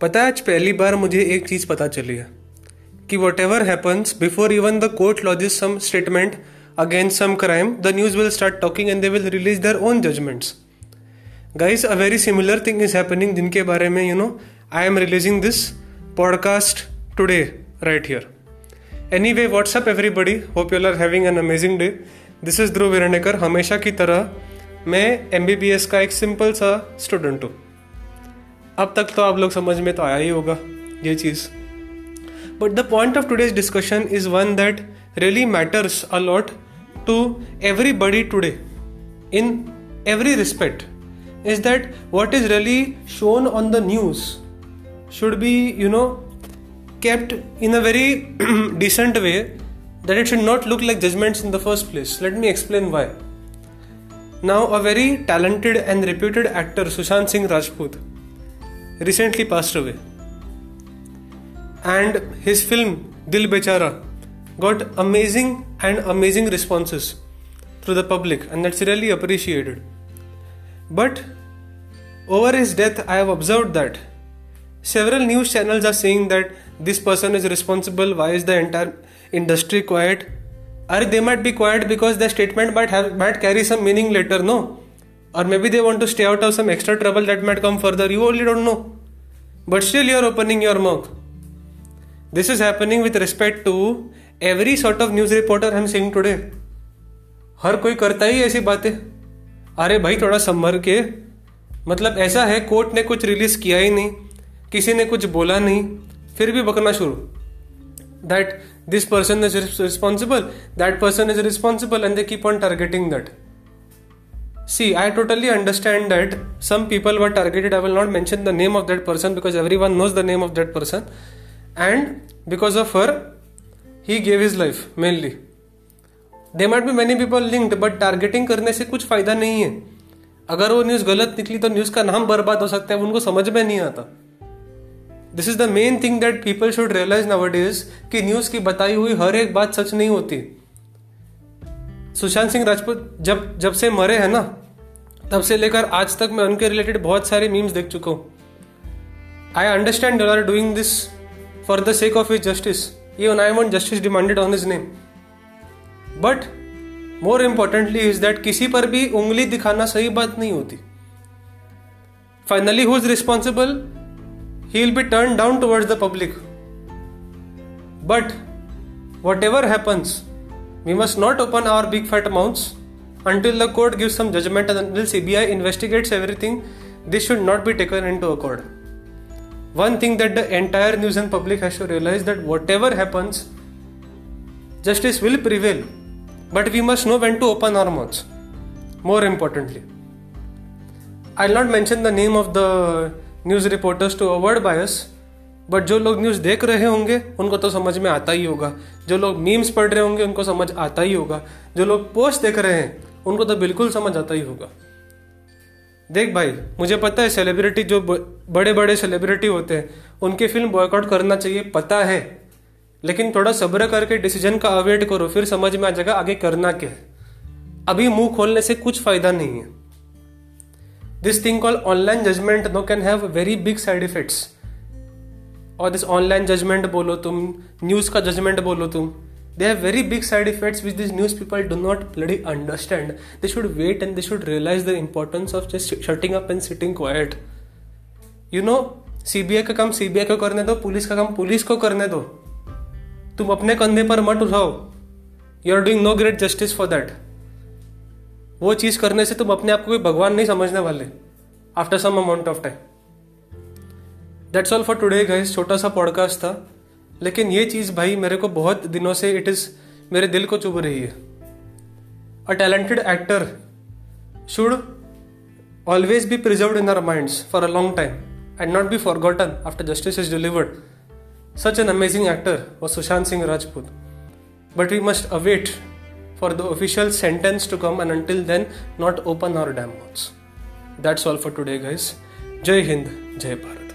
पता है, आज पहली बार मुझे एक चीज़ पता चली है कि whatever happens before even the court lodges some statement against some crime the news will start talking and they will release their own judgments guys a very similar thing is happening जिनके बारे में you know I am releasing this podcast today right here anyway what's up everybody hope you are having an amazing day this is Dhruv Virnekar हमेशा की तरह मैं MBBS का एक simple सा स्टूडेंट हूँ। अब तक तो आप लोग समझ में तो आया ही होगा ये चीज़। But the point of today's discussion is one that really matters a lot to everybody today in every respect is that what is really shown on the news should be you know kept in a very decent way that it should not look like judgment in the first place let me explain why now a very talented and reputed actor Sushant Singh Rajput recently passed away. And his film Dil Bechara got amazing and amazing responses through the public, and that's really appreciated. But over his death, I have observed that several news channels are saying that this person is responsible. Why is the entire industry quiet? Or they might be quiet because the statement might have might carry some meaning later. No, और maybe they want to stay out of some extra trouble that might come further you only don't know but still you are opening your मक this is happening with respect to every sort of news reporter हम seeing today हर कोई करता ही ऐसी बातें। अरे भाई, थोड़ा संभर के। मतलब ऐसा है, कोर्ट ने कुछ रिलीज़ किया ही नहीं। किसी ने कुछ बोला नहीं। फिर भी बकना शुरू। That this person is responsible that person is responsible and they keep on targeting that See, I totally understand that some people were targeted. I will not mention the name of that person because everyone knows the name of that person. And because of her, he gave his life mainly. There might be many people linked, but targeting करने से कुछ फ़ायदा नहीं है अगर वो news गलत निकली तो न्यूज़ का नाम बर्बाद हो सकता है उनको समझ में नहीं आता this is the main thing that people should realise now is कि न्यूज़ की बताई हुई हर एक बात सच नहीं होती सुशांत सिंह राजपूत जब जब से मरे हैं ना, तब से लेकर आज तक मैं उनके रिलेटेड बहुत सारे मीम्स देख चुका हूँ। I understand you are doing this for the sake of his justice even I want justice demanded on his name but more importantly is that किसी पर भी उंगली दिखाना सही बात नहीं होती। Finally who is responsible he will be turn down towards the public but whatever happens We must not open our big fat mouths until the court gives some judgment and until CBI investigates everything. This should not be taken into accord. One thing that the entire news and public has to realize that whatever happens, justice will prevail. But we must know when to open our mouths. More importantly, I'll not mention the name of the news reporters to avoid bias but जो लोग news देख रहे होंगे, उनको तो समझ में आता ही होगा। जो लोग मीम्स पढ़ रहे होंगे, उनको समझ आता ही होगा। जो लोग पोस्ट देख रहे हैं, उनको तो बिल्कुल समझ आता ही होगा। देख भाई, मुझे पता है सेलिब्रिटी जो बड़े बड़े सेलिब्रिटी होते हैं, उनकी फ़िल्म बॉयकआउट करना चाहिए, पता है। लेकिन थोड़ा सब्र करके डिसीज़न का अवेट करो, फिर समझ में आ जाएगा आगे करना क्या है। अभी मुँह खोलने से कुछ फ़ायदा नहीं है। This thing call online judgment no can have very big side effects और दिस ऑनलाइन जजमेंट बोलो तुम न्यूज़ का जजमेंट बोलो तुम they have very big side effects which this news people do not bloody understand they should wait and they should realise the importance of just shutting up and sitting quiet you know CBI का काम CBI को करने दो police का काम police को करने दो तुम अपने कंधे पर मत उठाओ। You are doing no great justice for that वो चीज़ करने से तुम अपने आप को कोई भगवान नहीं समझने वाले after some amount of time that's all for today guys छोटा सा पॉडकास्ट था। लेकिन ये चीज़ भाई, मेरे को बहुत दिनों से इट इज़ मेरे दिल को चुभ रही है। A talented actor should always be preserve in our mind for a long time and not be forgotten after justice is delivered such an amazing actor was Sushant Singh Rajput but we must await for the official sentence to come and until then not open our damn mouths that's all for today guys Jai Hind Jai Bharat